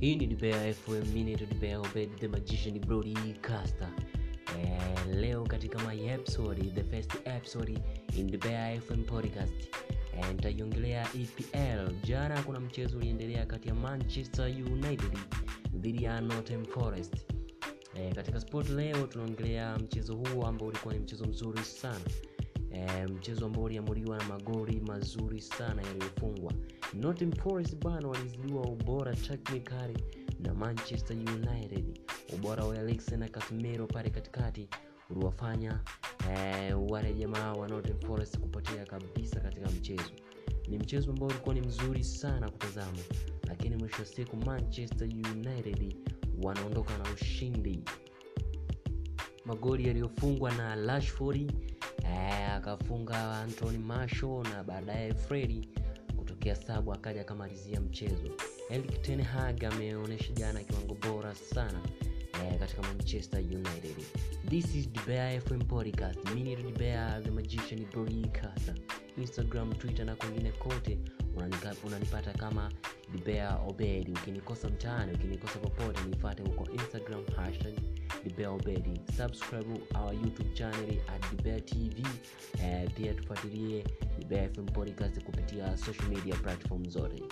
hii ni dibea fm minute obed the magician broadcaster eh, leo katika my episode the first episode in dibea fm podcast. Eh, nitaiongelea epl jana kuna mchezo uliendelea kati ya manchester united dhidi ya Nottingham forest. Eh, katika sport leo tunaongelea mchezo huo ambao ulikuwa ni mchezo mzuri sana e, mchezo ambao uliamuliwa na magoli mazuri sana yaliyofungwa Nottingham Forest bana walizidiwa ubora technically na Manchester United. Ubora wa Eriksen na Casemiro pale katikati uliwafanya e, wale jamaa wa Forest kupotea kabisa katika mchezo. Ni mchezo ambao ulikuwa ni mzuri sana kutazama, lakini mwisho wa siku Manchester United wanaondoka na ushindi. Magoli yaliyofungwa na Rashford eh, akafunga Anthony Martial na baadaye Fredi kutokea sabu akaja akamalizia mchezo. Erik ameonyesha jana kiwango bora sana eh, katika Manchester United. This is FM podcast. Mimi the Magician Kasa. Instagram, Twitter na kwingine kote unanipata kama The Bear Obedi. Ukinikosa mtaani, ukinikosa popote, nifuate huko Instagram hashtag Bear Subscribe our YouTube channel at The TV. uh, pia tufuatilie FM podcast kupitia social media platform zote.